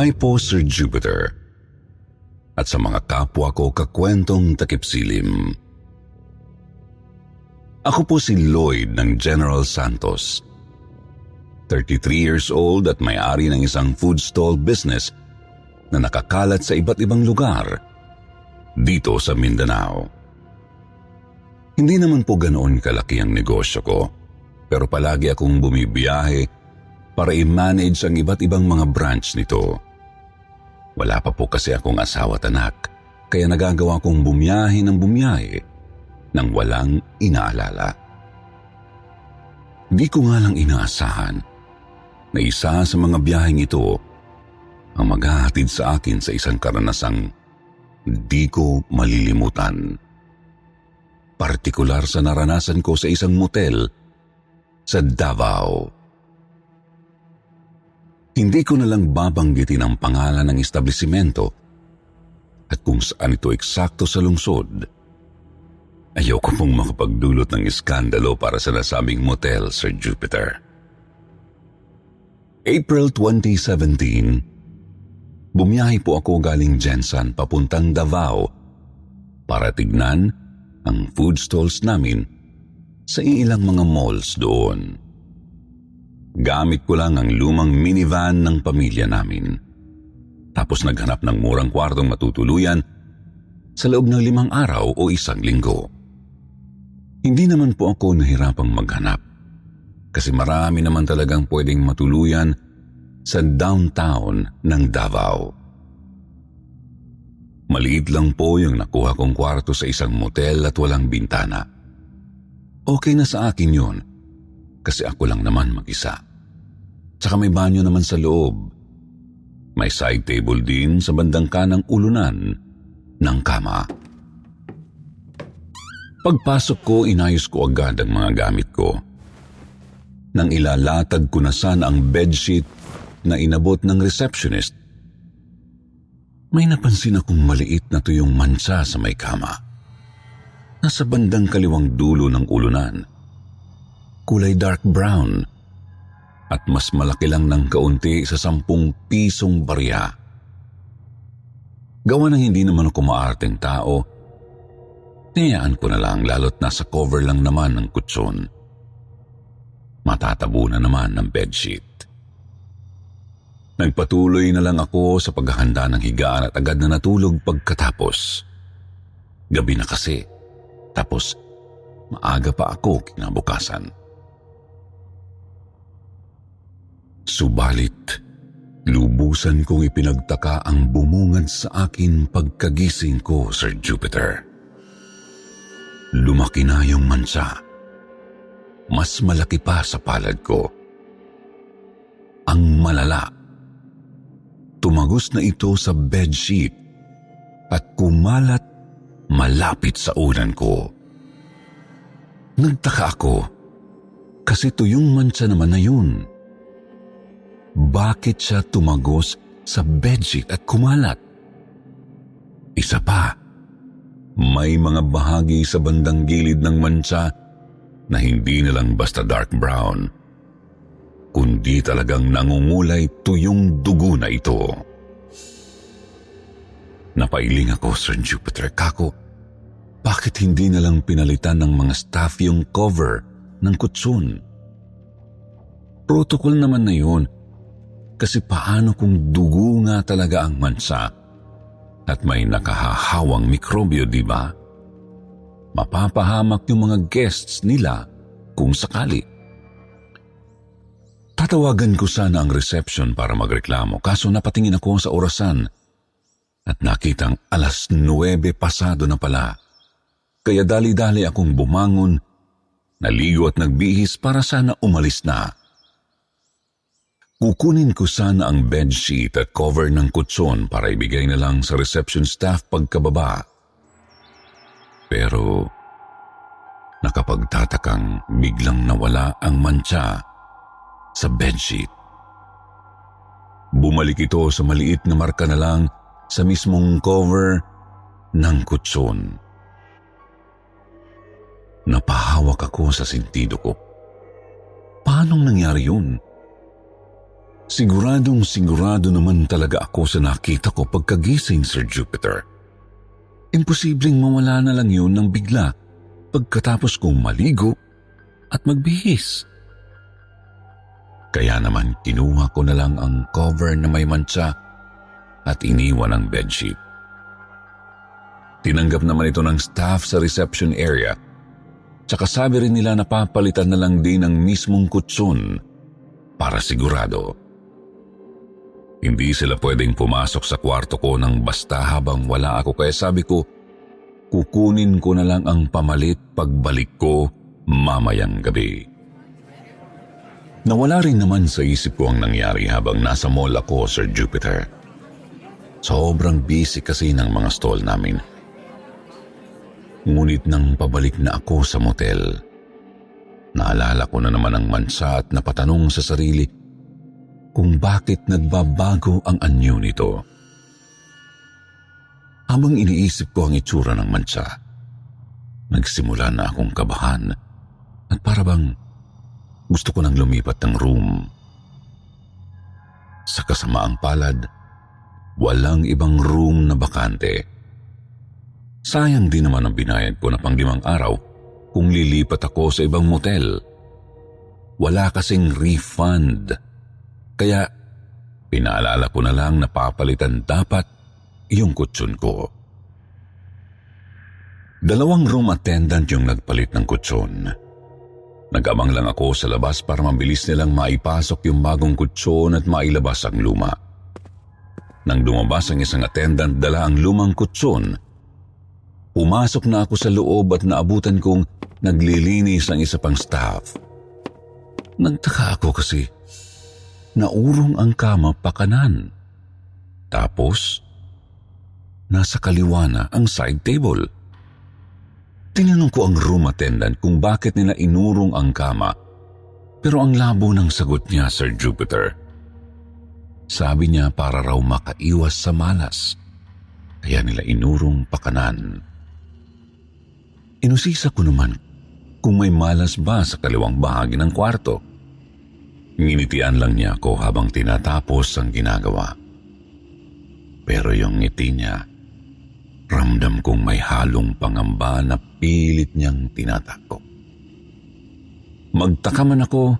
Hi po, Sir Jupiter. At sa mga kapwa ko kakwentong takipsilim. Ako po si Lloyd ng General Santos. 33 years old at may-ari ng isang food stall business na nakakalat sa iba't ibang lugar dito sa Mindanao. Hindi naman po ganoon kalaki ang negosyo ko, pero palagi akong bumibiyahe para i-manage ang iba't ibang mga branch nito. Wala pa po kasi akong asawa at anak, kaya nagagawa kong bumiyahe ng bumiyahe nang walang inaalala. Di ko nga lang inaasahan na isa sa mga biyaheng ito ang maghahatid sa akin sa isang karanasang di ko malilimutan. Partikular sa naranasan ko sa isang motel sa Davao. Hindi ko na lang babanggitin ang pangalan ng establisimento at kung saan ito eksakto sa lungsod. Ayoko pong makapagdulot ng iskandalo para sa nasabing motel, Sir Jupiter. April 2017, bumiyahe po ako galing Jensan papuntang Davao para tignan ang food stalls namin sa ilang mga malls doon. Gamit ko lang ang lumang minivan ng pamilya namin. Tapos naghanap ng murang kwartong matutuluyan sa loob ng limang araw o isang linggo. Hindi naman po ako nahirapang maghanap kasi marami naman talagang pwedeng matuluyan sa downtown ng Davao. Maliit lang po yung nakuha kong kwarto sa isang motel at walang bintana. Okay na sa akin yun kasi ako lang naman mag-isa. Tsaka may banyo naman sa loob. May side table din sa bandang kanang ulunan ng kama. Pagpasok ko, inayos ko agad ang mga gamit ko. Nang ilalatag ko na sana ang bedsheet na inabot ng receptionist, may napansin akong maliit na tuyong mansa sa may kama. Nasa bandang kaliwang dulo ng ulunan. Kulay dark brown at mas malaki lang ng kaunti sa sampung pisong barya. Gawa ng hindi naman ako maarteng tao, niyayaan ko na lang lalot nasa cover lang naman ng kutson. Matatabo na naman ng bedsheet. Nagpatuloy na lang ako sa paghahanda ng higaan at agad na natulog pagkatapos. Gabi na kasi, tapos maaga pa ako kinabukasan. Subalit, lubusan kong ipinagtaka ang bumungad sa akin pagkagising ko, Sir Jupiter. Lumaki na yung mansa. Mas malaki pa sa palad ko. Ang malala Tumagos na ito sa bedsheet at kumalat malapit sa unan ko. Nagtaka ako kasi tuyong mansa naman na yun. Bakit siya tumagos sa bedsheet at kumalat? Isa pa, may mga bahagi sa bandang gilid ng mansa na hindi na lang basta dark brown kundi talagang nangungulay tuyong dugo na ito. Napailing ako, Sir Jupiter. Kako, bakit hindi na lang pinalitan ng mga staff yung cover ng kutsun? Protocol naman na yun. Kasi paano kung dugo nga talaga ang mansa at may nakahahawang mikrobyo, di ba? Mapapahamak yung mga guests nila kung sakali. Tatawagan ko sana ang reception para magreklamo kaso napatingin ako sa orasan at nakitang alas 9 pasado na pala. Kaya dali-dali akong bumangon, naligo at nagbihis para sana umalis na. Kukunin ko sana ang bedsheet at cover ng kutson para ibigay na lang sa reception staff pagkababa. Pero nakapagtatakang biglang nawala ang mancha sa bedsheet. Bumalik ito sa maliit na marka na lang sa mismong cover ng kutson. Napahawak ako sa sentido ko. Paanong nangyari yun? Siguradong sigurado naman talaga ako sa nakita ko pagkagising, Sir Jupiter. Imposibleng mawala na lang yun ng bigla pagkatapos kong maligo at magbihis. Kaya naman kinuha ko na lang ang cover na may mancha at iniwan ang bedsheet. Tinanggap naman ito ng staff sa reception area tsaka sabi rin nila na papalitan na lang din ang mismong kutsun para sigurado. Hindi sila pwedeng pumasok sa kwarto ko ng basta habang wala ako kaya sabi ko, kukunin ko na lang ang pamalit pagbalik ko mamayang gabi. Nawala rin naman sa isip ko ang nangyari habang nasa mall ako, Sir Jupiter. Sobrang busy kasi ng mga stall namin. Ngunit nang pabalik na ako sa motel, naalala ko na naman ang mansa at napatanong sa sarili kung bakit nagbabago ang anyo nito. Habang iniisip ko ang itsura ng mansa, nagsimula na akong kabahan at para bang gusto ko nang lumipat ng room. Sa kasamaang palad, walang ibang room na bakante. Sayang din naman ang binayad ko na panglimang araw kung lilipat ako sa ibang motel. Wala kasing refund. Kaya pinaalala ko na lang na papalitan dapat yung kutsun ko. Dalawang room attendant yung nagpalit ng kutsun. Nagabang lang ako sa labas para mabilis nilang maipasok yung bagong kutson at mailabas ang luma. Nang dumabas ang isang attendant dala ang lumang kutson, pumasok na ako sa loob at naabutan kong naglilinis ang isa pang staff. Nagtaka ako kasi naurong ang kama pa kanan. Tapos, nasa kaliwa na ang side table. Tinanong ko ang room attendant kung bakit nila inurong ang kama pero ang labo ng sagot niya, Sir Jupiter. Sabi niya para raw makaiwas sa malas kaya nila inurong pakanan. Inusisa ko naman kung may malas ba sa kaliwang bahagi ng kwarto. Nginitian lang niya ako habang tinatapos ang ginagawa. Pero yung ngiti niya Ramdam kong may halong pangamba na pilit niyang tinatakbo. Magtaka man ako,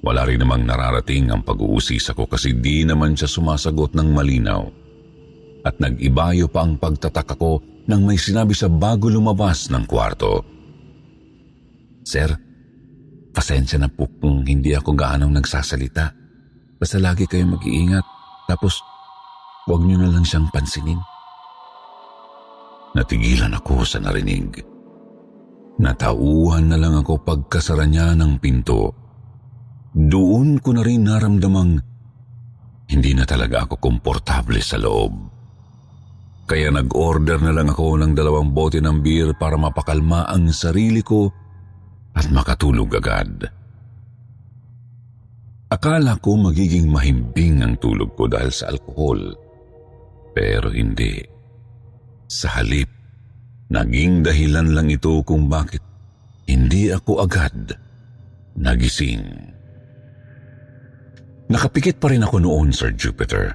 wala rin namang nararating ang pag-uusisa ko kasi di naman siya sumasagot ng malinaw. At nag-ibayo pa ang pagtataka ko nang may sinabi sa bago lumabas ng kwarto. Sir, pasensya na po kung hindi ako gaanong nagsasalita. Basta lagi kayo mag-iingat. Tapos, huwag niyo na lang siyang pansinin. Natigilan ako sa narinig. Natauhan na lang ako pagkasara niya ng pinto. Doon ko na rin naramdamang hindi na talaga ako komportable sa loob. Kaya nag-order na lang ako ng dalawang bote ng beer para mapakalma ang sarili ko at makatulog agad. Akala ko magiging mahimbing ang tulog ko dahil sa alkohol. Pero hindi. Sa halip, naging dahilan lang ito kung bakit hindi ako agad nagising. Nakapikit pa rin ako noon, Sir Jupiter.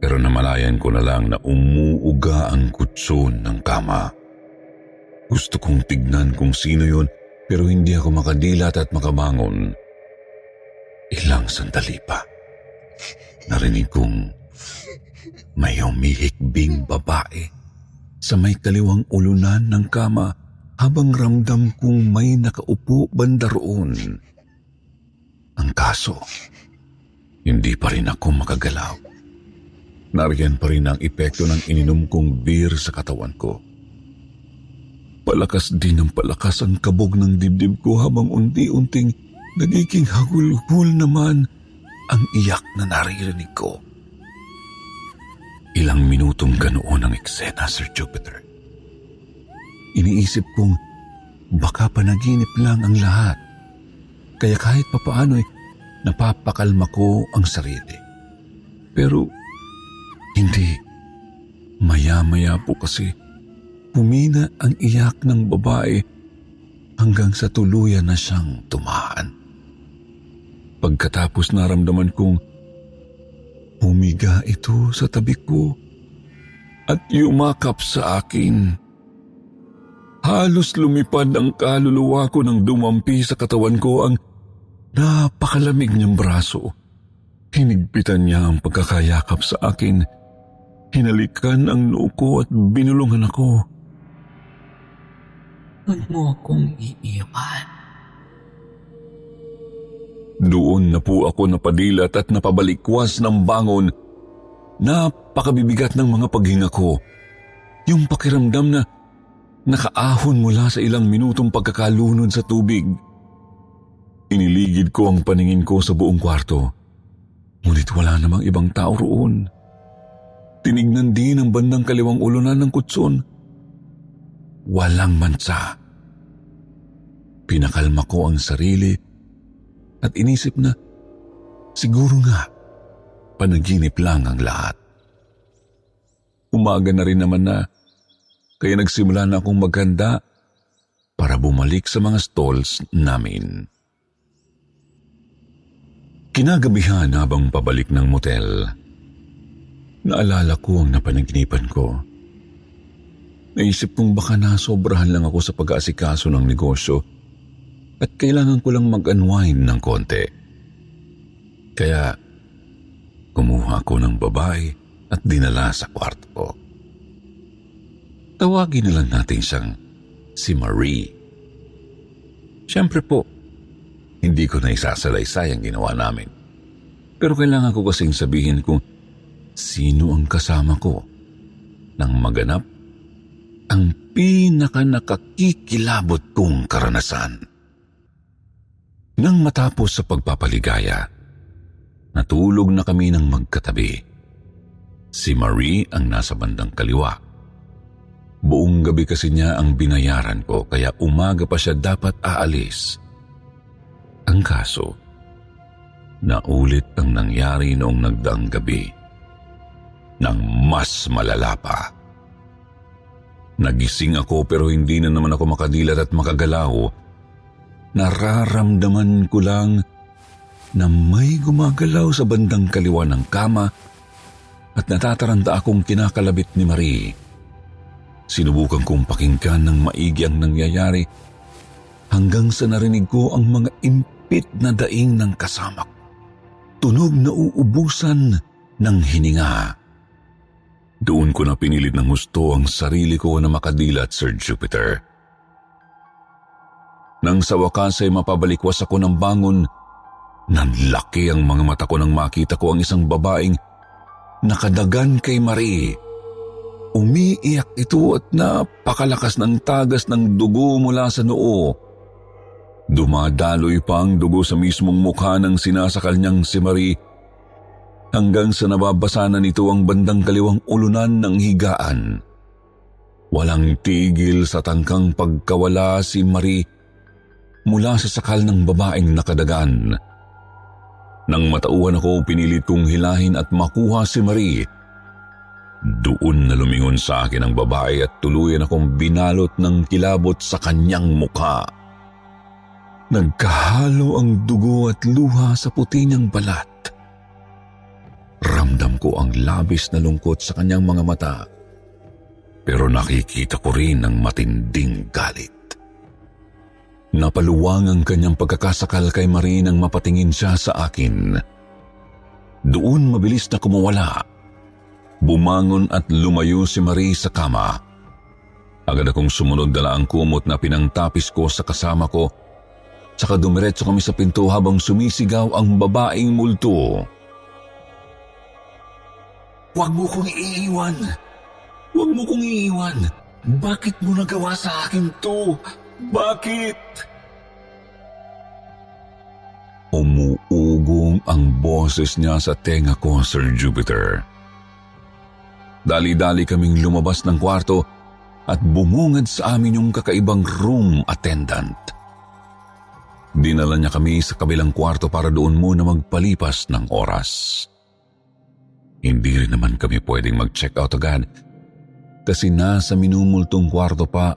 Pero namalayan ko na lang na umuuga ang kutson ng kama. Gusto kong tignan kung sino yun pero hindi ako makadilat at makabangon. Ilang sandali pa. Narinig kong may umihikbing babae sa may kaliwang ulunan ng kama habang ramdam kong may nakaupo banda roon. Ang kaso, hindi pa rin ako makagalaw. Nariyan pa rin ang epekto ng ininom kong beer sa katawan ko. Palakas din ng palakas ang kabog ng dibdib ko habang unti-unting nagiging hagulhul naman ang iyak na naririnig ko. Ilang minutong ganoon ang eksena, Sir Jupiter. Iniisip kong baka panaginip lang ang lahat. Kaya kahit papaano ay napapakalma ko ang sarili. Pero hindi. Maya-maya po kasi humina ang iyak ng babae hanggang sa tuluyan na siyang tumaan. Pagkatapos naramdaman kong humiga ito sa tabi ko at yumakap sa akin. Halos lumipad ang kaluluwa ko nang dumampi sa katawan ko ang napakalamig niyang braso. Hinigpitan niya ang pagkakayakap sa akin. Hinalikan ang noo ko at binulungan ako. Huwag mo akong iiwan. Doon na po ako napadilat at napabalikwas ng bangon. Napakabibigat ng mga paghinga ko. Yung pakiramdam na nakaahon mula sa ilang minutong pagkakalunod sa tubig. Iniligid ko ang paningin ko sa buong kwarto. Ngunit wala namang ibang tao roon. Tinignan din ang bandang kaliwang ulunan ng kutson. Walang mansa. Pinakalma ko ang sarili at inisip na siguro nga panaginip lang ang lahat. Umaga na rin naman na kaya nagsimula na akong maghanda para bumalik sa mga stalls namin. Kinagabihan habang pabalik ng motel, naalala ko ang napanaginipan ko. Naisip kong baka nasobrahan lang ako sa pag-aasikaso ng negosyo at kailangan ko lang mag-unwind ng konti. Kaya kumuha ko ng babae at dinala sa kwarto ko. Tawagin na lang natin siyang si Marie. Siyempre po, hindi ko na isasalaysay ang ginawa namin. Pero kailangan ko kasing sabihin kung sino ang kasama ko nang maganap ang pinaka nakakikilabot kong karanasan. Nang matapos sa pagpapaligaya, natulog na kami ng magkatabi. Si Marie ang nasa bandang kaliwa Buong gabi kasi niya ang binayaran ko kaya umaga pa siya dapat aalis. Ang kaso, naulit ang nangyari noong nagdaang gabi. Nang mas malala pa. Nagising ako pero hindi na naman ako makadilat at makagalaw. Nararamdaman ko lang na may gumagalaw sa bandang kaliwa ng kama at natataranta akong kinakalabit ni Marie. Sinubukan kong pakinggan ng maigi ang nangyayari hanggang sa narinig ko ang mga impit na daing ng kasama. Tunog na uubusan ng hininga. Doon ko na pinilit ng gusto ang sarili ko na makadilat, Sir Jupiter. Nang sa wakas ay mapabalikwas ako ng bangon, nanlaki ang mga mata ko nang makita ko ang isang babaeng nakadagan kay Marie Umiiyak ito at napakalakas ng tagas ng dugo mula sa noo. Dumadaloy pa ang dugo sa mismong mukha ng sinasakal niyang si Marie hanggang sa nababasa na nito ang bandang kaliwang ulunan ng higaan. Walang tigil sa tangkang pagkawala si Marie mula sa sakal ng babaeng nakadagan. Nang matauhan ako, pinilit kong hilahin at makuha si Marie doon na lumingon sa akin ang babae at tuluyan akong binalot ng kilabot sa kanyang mukha. Nagkahalo ang dugo at luha sa puti niyang balat. Ramdam ko ang labis na lungkot sa kanyang mga mata. Pero nakikita ko rin ang matinding galit. Napaluwang ang kanyang pagkakasakal kay Marie nang mapatingin siya sa akin. Doon mabilis na kumawala Bumangon at lumayo si Marie sa kama. Agad akong sumunod dala ang kumot na pinangtapis ko sa kasama ko. Saka dumiretso kami sa pinto habang sumisigaw ang babaeng multo. Huwag mo kong iiwan! Huwag mo kong iiwan! Bakit mo nagawa sa akin to? Bakit? Umuugong ang boses niya sa tenga ko, Sir Jupiter. Dali-dali kaming lumabas ng kwarto at bumungad sa amin yung kakaibang room attendant. Dinala niya kami sa kabilang kwarto para doon muna magpalipas ng oras. Hindi rin naman kami pwedeng mag-check out agad kasi nasa minumultong kwarto pa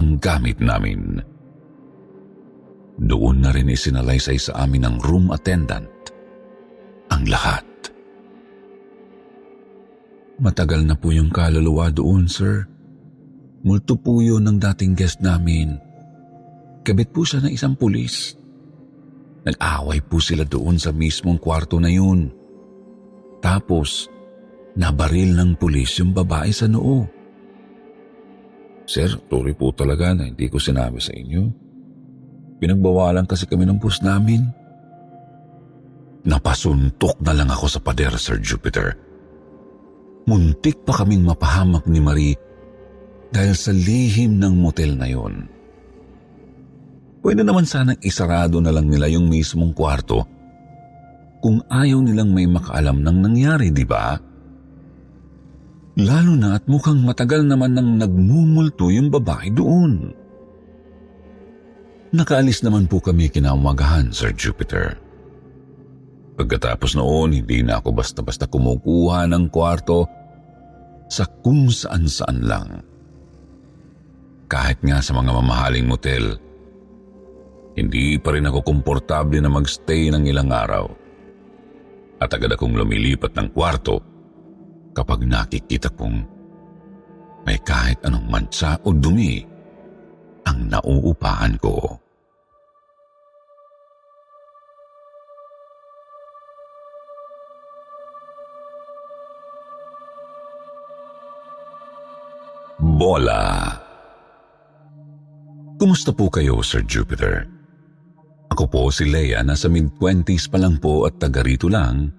Ang gamit namin. Doon na rin isinalaysay sa amin ng room attendant. Ang lahat. Matagal na po yung kaluluwa doon, sir. Multo po yun ng dating guest namin. Kabit po siya ng isang pulis. Nag-away po sila doon sa mismong kwarto na yun. Tapos, nabaril ng pulis yung babae sa noo. Sir, sorry po talaga na hindi ko sinabi sa inyo. Pinagbawalan kasi kami ng boss namin. Napasuntok na lang ako sa pader, Sir Jupiter. Muntik pa kaming mapahamak ni Marie dahil sa lihim ng motel na yon. Pwede naman sanang isarado na lang nila yung mismong kwarto kung ayaw nilang may makaalam ng nangyari, di ba? Lalo na at mukhang matagal naman nang nagmumulto yung babae doon. Nakaalis naman po kami kinaumagahan, Sir Jupiter. Pagkatapos noon, hindi na ako basta-basta kumukuha ng kwarto sa kung saan-saan lang. Kahit nga sa mga mamahaling motel, hindi pa rin ako komportable na magstay ng ilang araw. At agad akong lumilipat ng kwarto kapag nakikita kong may kahit anong mansa o dumi ang nauupahan ko. Bola Kumusta po kayo, Sir Jupiter? Ako po si Leia, nasa mid-twenties pa lang po at taga rito lang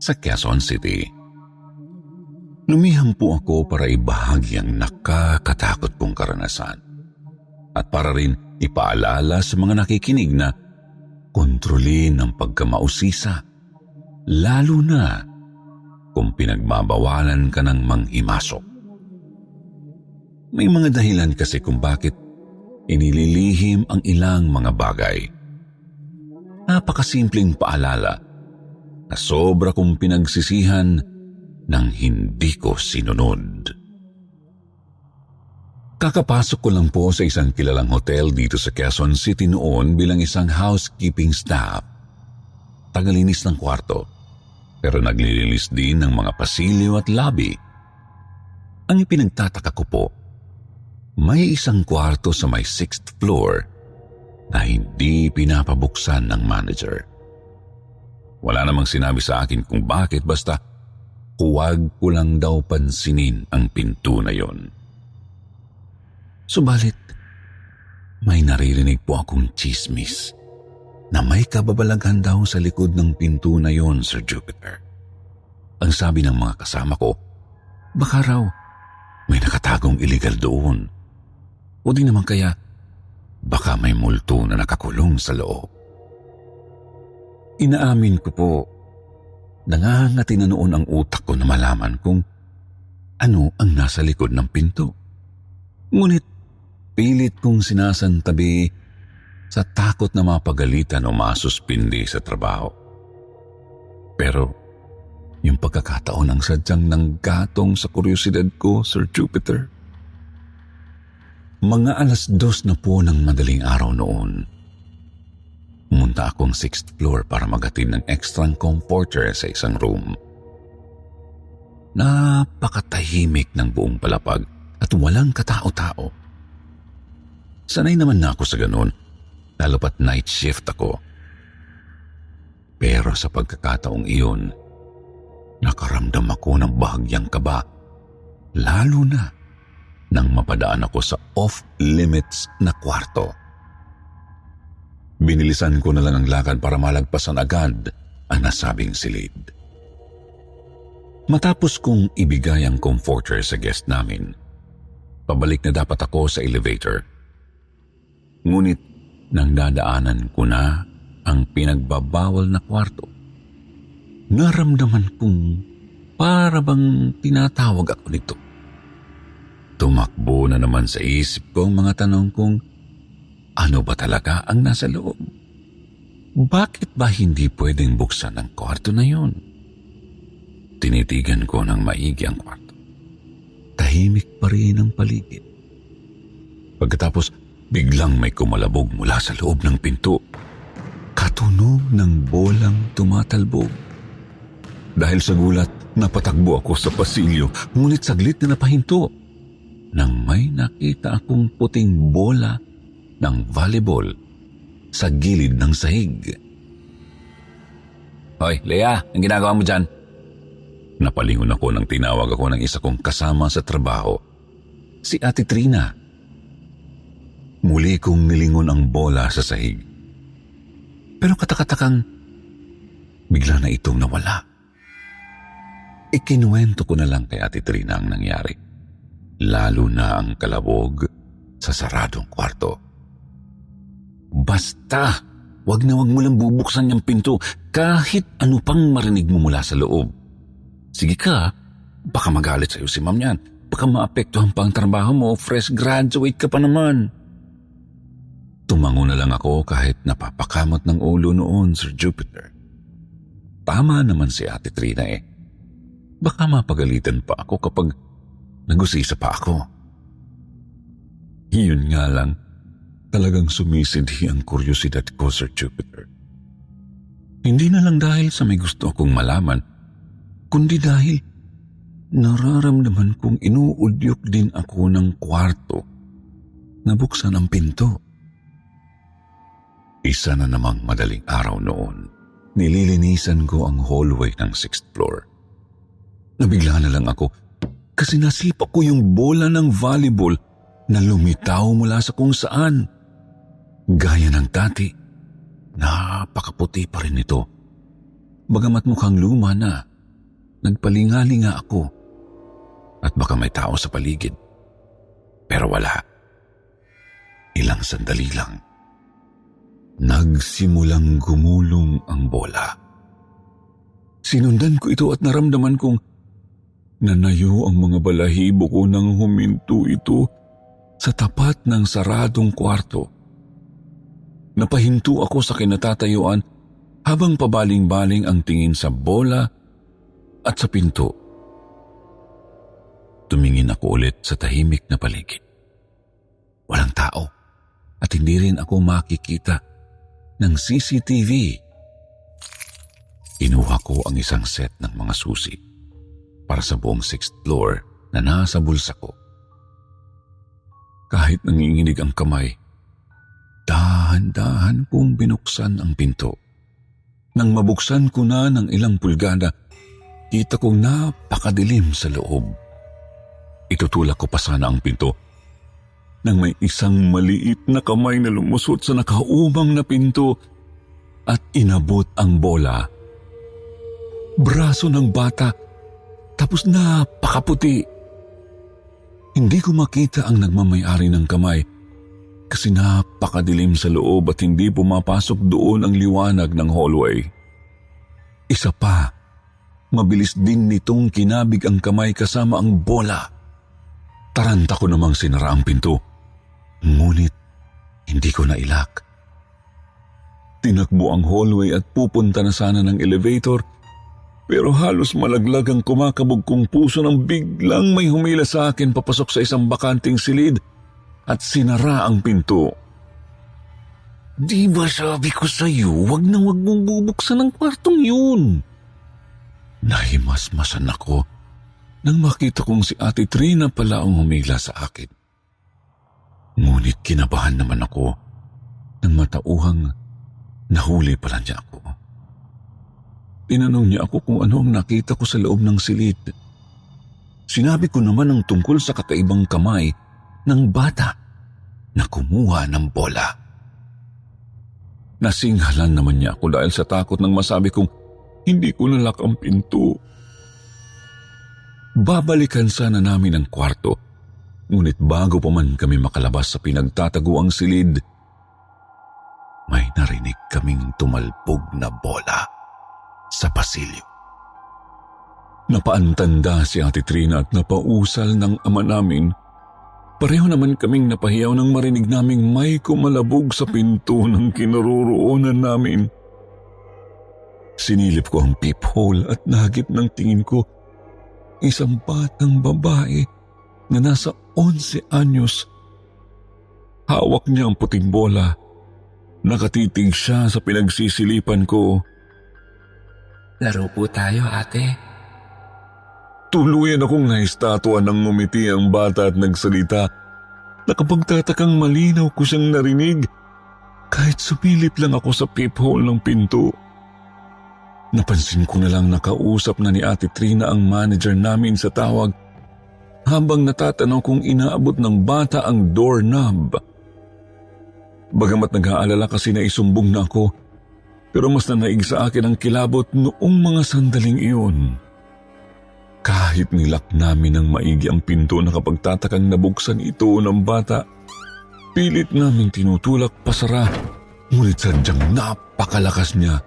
sa Quezon City. Lumiham po ako para ibahagi ang nakakatakot kong karanasan at para rin ipaalala sa mga nakikinig na kontrolin ang pagkamausisa, lalo na kung pinagbabawalan ka ng manghimasok. May mga dahilan kasi kung bakit inililihim ang ilang mga bagay. Napakasimpleng paalala na sobra kong pinagsisihan nang hindi ko sinunod. Kakapasok ko lang po sa isang kilalang hotel dito sa Quezon City noon bilang isang housekeeping staff. Tagalinis ng kwarto, pero naglilinis din ng mga pasilyo at lobby. Ang ipinagtataka ko po, may isang kwarto sa may sixth floor na hindi pinapabuksan ng manager. Wala namang sinabi sa akin kung bakit basta huwag ko lang daw pansinin ang pinto na yon. Subalit, may naririnig po akong chismis na may kababalaghan daw sa likod ng pinto na yon, Sir Jupiter. Ang sabi ng mga kasama ko, baka raw may nakatagong illegal doon o di naman kaya baka may multo na nakakulong sa loob. Inaamin ko po, nangangati na noon ang utak ko na malaman kung ano ang nasa likod ng pinto. Ngunit pilit kong sinasantabi sa takot na mapagalitan o masuspindi sa trabaho. Pero yung pagkakataon ang sadyang nanggatong sa kuryosidad ko, Sir Jupiter. Mga alas dos na po ng madaling araw noon. Pumunta akong sixth floor para magatid ng extra comforter sa isang room. napakatahimik ng buong palapag at walang katao-tao. Sanay naman na ako sa ganun, lalo pat night shift ako. Pero sa pagkakataong iyon, nakaramdam ako ng bahagyang kaba, lalo na nang mapadaan ako sa off-limits na kwarto. Binilisan ko na lang ang lakad para malagpasan agad ang nasabing silid. Matapos kong ibigay ang comforter sa guest namin, pabalik na dapat ako sa elevator. Ngunit nang dadaanan ko na ang pinagbabawal na kwarto, naramdaman kong para bang tinatawag ako nito. Tumakbo na naman sa isip ko ang mga tanong kong ano ba talaga ang nasa loob? Bakit ba hindi pwedeng buksan ang kwarto na yun? Tinitigan ko ng maigi ang kwarto. Tahimik pa rin ang paligid. Pagkatapos, biglang may kumalabog mula sa loob ng pinto. Katunog ng bolang tumatalbog. Dahil sa gulat, napatakbo ako sa pasilyo, ngunit saglit na napahinto. Nang may nakita akong puting bola ng volleyball sa gilid ng sahig. Hoy, Lea, ang ginagawa mo dyan? Napalingon ako nang tinawag ako ng isa kong kasama sa trabaho, si Ate Trina. Muli kong nilingon ang bola sa sahig. Pero katakatakang bigla na itong nawala. Ikinuwento ko na lang kay Ate Trina ang nangyari. Lalo na ang kalabog sa saradong kwarto. Basta, wag na wag mo lang bubuksan yung pinto kahit ano pang marinig mo mula sa loob. Sige ka, baka magalit sa'yo si ma'am yan. Baka maapektuhan pa ang trabaho mo, fresh graduate ka pa naman. Tumango na lang ako kahit napapakamot ng ulo noon, Sir Jupiter. Tama naman si Ate Trina eh. Baka mapagalitan pa ako kapag nagusisa pa ako. Iyon nga lang, Talagang sumisidhi ang kuryosidad ko, Sir Jupiter. Hindi na lang dahil sa may gusto akong malaman, kundi dahil nararamdaman kong inuudyok din ako ng kwarto na buksan ang pinto. Isa na namang madaling araw noon, nililinisan ko ang hallway ng sixth floor. Nabigla na lang ako kasi nasipa ko yung bola ng volleyball na lumitaw mula sa kung saan. Gaya ng dati, napakaputi pa rin ito. Bagamat mukhang luma na, nagpalingali nga ako. At baka may tao sa paligid. Pero wala. Ilang sandali lang. Nagsimulang gumulong ang bola. Sinundan ko ito at naramdaman kong nanayo ang mga balahibo ko nang huminto ito sa tapat ng saradong kwarto. Napahinto ako sa kinatatayuan habang pabaling-baling ang tingin sa bola at sa pinto. Tumingin ako ulit sa tahimik na paligid. Walang tao at hindi rin ako makikita ng CCTV. Inuha ko ang isang set ng mga susi para sa buong sixth floor na nasa bulsa ko. Kahit nanginginig ang kamay, Dahan-dahan kong binuksan ang pinto. Nang mabuksan ko na ng ilang pulgada, kita kong napakadilim sa loob. Itutulak ko pa sana ang pinto nang may isang maliit na kamay na lumusot sa nakaumang na pinto at inabot ang bola. Braso ng bata, tapos napakaputi. Hindi ko makita ang nagmamayari ng kamay kasi napakadilim sa loob at hindi pumapasok doon ang liwanag ng hallway. Isa pa, mabilis din nitong kinabig ang kamay kasama ang bola. Taranta ko namang sinara ang pinto, ngunit hindi ko na ilak. Tinakbo ang hallway at pupunta na sana ng elevator pero halos malaglag ang kumakabog kong puso nang biglang may humila sa akin papasok sa isang bakanting silid at sinara ang pinto. Di ba sabi ko sa iyo, wag na wag mong bubuksan ang kwartong yun? Nahimasmasan ako nang makita kong si Ate Trina pala ang humila sa akin. Ngunit kinabahan naman ako nang matauhang nahuli pala niya ako. Tinanong niya ako kung ano ang nakita ko sa loob ng silid. Sinabi ko naman ang tungkol sa kakaibang kamay ng bata na kumuha ng bola. Nasinghalan naman niya ako dahil sa takot nang masabi kong hindi ko nalak ang pinto. Babalikan sana namin ang kwarto, ngunit bago pa man kami makalabas sa pinagtataguang silid, may narinig kaming tumalbog na bola sa pasilyo. Napaantanda si Ate Trina at napausal ng ama namin. Pareho naman kaming napahiyaw nang marinig naming may kumalabog sa pinto ng kinaroroonan namin. Sinilip ko ang peephole at nagip ng tingin ko isang batang babae na nasa 11 anyos. Hawak niya ang puting bola. Nakatitig siya sa pinagsisilipan ko Laro po tayo, ate. Tuluyan akong naistatwa ng ngumiti ang bata at nagsalita. Nakapagtatakang malinaw ko siyang narinig kahit sumilip lang ako sa peephole ng pinto. Napansin ko na lang nakausap na ni Ate Trina ang manager namin sa tawag habang natatanaw kong inaabot ng bata ang doorknob. Bagamat nag-aalala kasi na isumbong na ako, pero mas nanaig sa akin ang kilabot noong mga sandaling iyon. Kahit nilak namin ng maigi ang pinto na kapag tatakang nabuksan ito ng bata, pilit namin tinutulak pasara, ngunit sadyang napakalakas niya.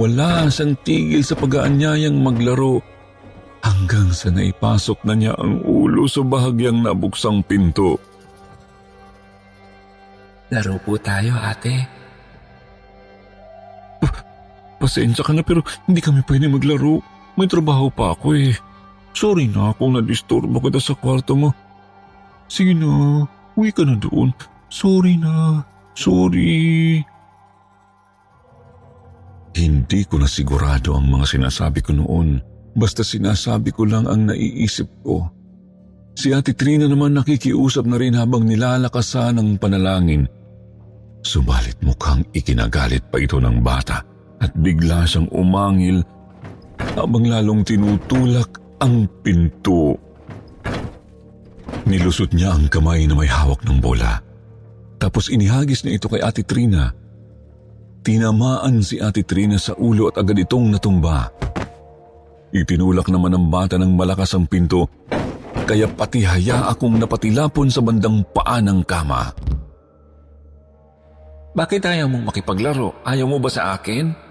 Wala siyang tigil sa pag-aanyayang maglaro hanggang sa naipasok na niya ang ulo sa bahagyang nabuksang pinto. Laro po tayo, ate. Pasensya ka na pero hindi kami pwede maglaro. May trabaho pa ako eh. Sorry na kung na-disturbo kita sa kwarto mo. Sige na, uwi ka na doon. Sorry na, sorry. Hindi ko na sigurado ang mga sinasabi ko noon. Basta sinasabi ko lang ang naiisip ko. Si Ate Trina naman nakikiusap na rin habang nilalakasan ng panalangin. Subalit mukhang ikinagalit pa ito ng bata at bigla siyang umangil habang lalong tinutulak ang pinto. Nilusot niya ang kamay na may hawak ng bola. Tapos inihagis niya ito kay Ate Trina. Tinamaan si Ate Trina sa ulo at agad itong natumba. Itinulak naman ng bata ng malakas ang pinto kaya pati haya akong napatilapon sa bandang paa ng kama. Bakit ayaw mong makipaglaro? Ayaw mo ba sa akin?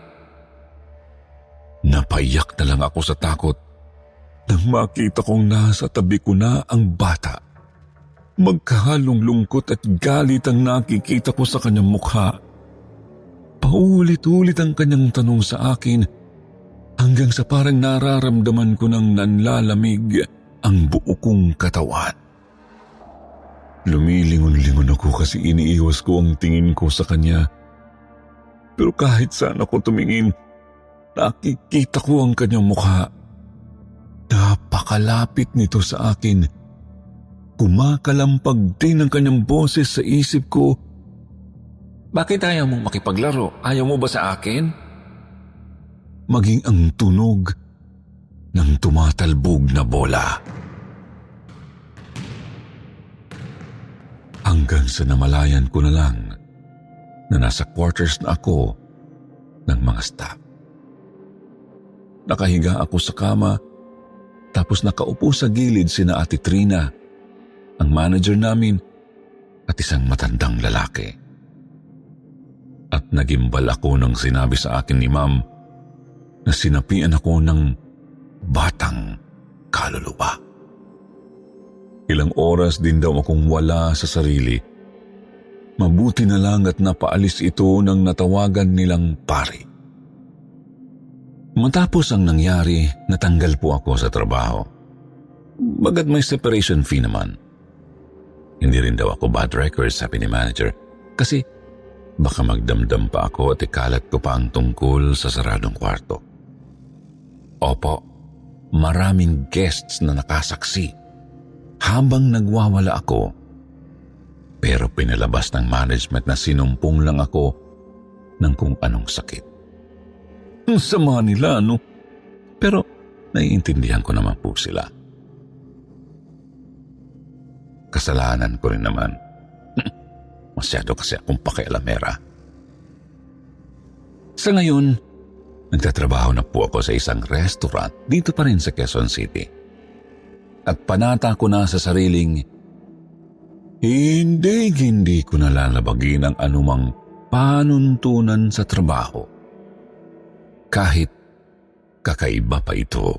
Napaiyak na lang ako sa takot nang makita kong nasa tabi ko na ang bata. Magkahalong lungkot at galit ang nakikita ko sa kanyang mukha. Paulit-ulit ang kanyang tanong sa akin hanggang sa parang nararamdaman ko ng nanlalamig ang buo kong katawan. Lumilingon-lingon ako kasi iniiwas ko ang tingin ko sa kanya. Pero kahit saan ako tumingin, Nakikita ko ang kanyang mukha. Napakalapit nito sa akin. Kumakalampag din ang kanyang boses sa isip ko. Bakit ayaw mong makipaglaro? Ayaw mo ba sa akin? Maging ang tunog ng tumatalbog na bola. Hanggang sa namalayan ko na lang na nasa quarters na ako ng mga staff. Nakahiga ako sa kama tapos nakaupo sa gilid sina Ate Trina, ang manager namin at isang matandang lalaki. At nagimbal ako nang sinabi sa akin ni ma'am na sinapian ako ng batang kaluluwa. Ilang oras din daw akong wala sa sarili. Mabuti na lang at napaalis ito nang natawagan nilang pari. Matapos ang nangyari, natanggal po ako sa trabaho. Bagat may separation fee naman. Hindi rin daw ako bad record, sabi ni manager, kasi baka magdamdam pa ako at ikalat ko pa ang tungkol sa saradong kwarto. Opo, maraming guests na nakasaksi habang nagwawala ako. Pero pinalabas ng management na sinumpong lang ako ng kung anong sakit. Ang sama nila, no? Pero naiintindihan ko naman po sila. Kasalanan ko rin naman. Masyado kasi akong pakialamera. Sa ngayon, nagtatrabaho na po ako sa isang restaurant dito pa rin sa Quezon City. At panata ko na sa sariling, hindi, hindi ko nalalabagin ang anumang panuntunan sa trabaho. Kahit kakaiba pa ito.